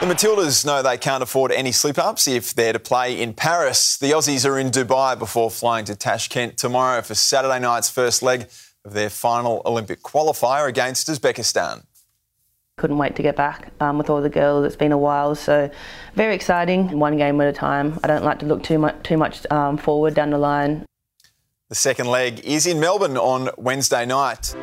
The Matildas know they can't afford any slip ups if they're to play in Paris. The Aussies are in Dubai before flying to Tashkent tomorrow for Saturday night's first leg of their final Olympic qualifier against Uzbekistan. Couldn't wait to get back um, with all the girls. It's been a while, so very exciting. One game at a time. I don't like to look too much too much um, forward down the line. The second leg is in Melbourne on Wednesday night.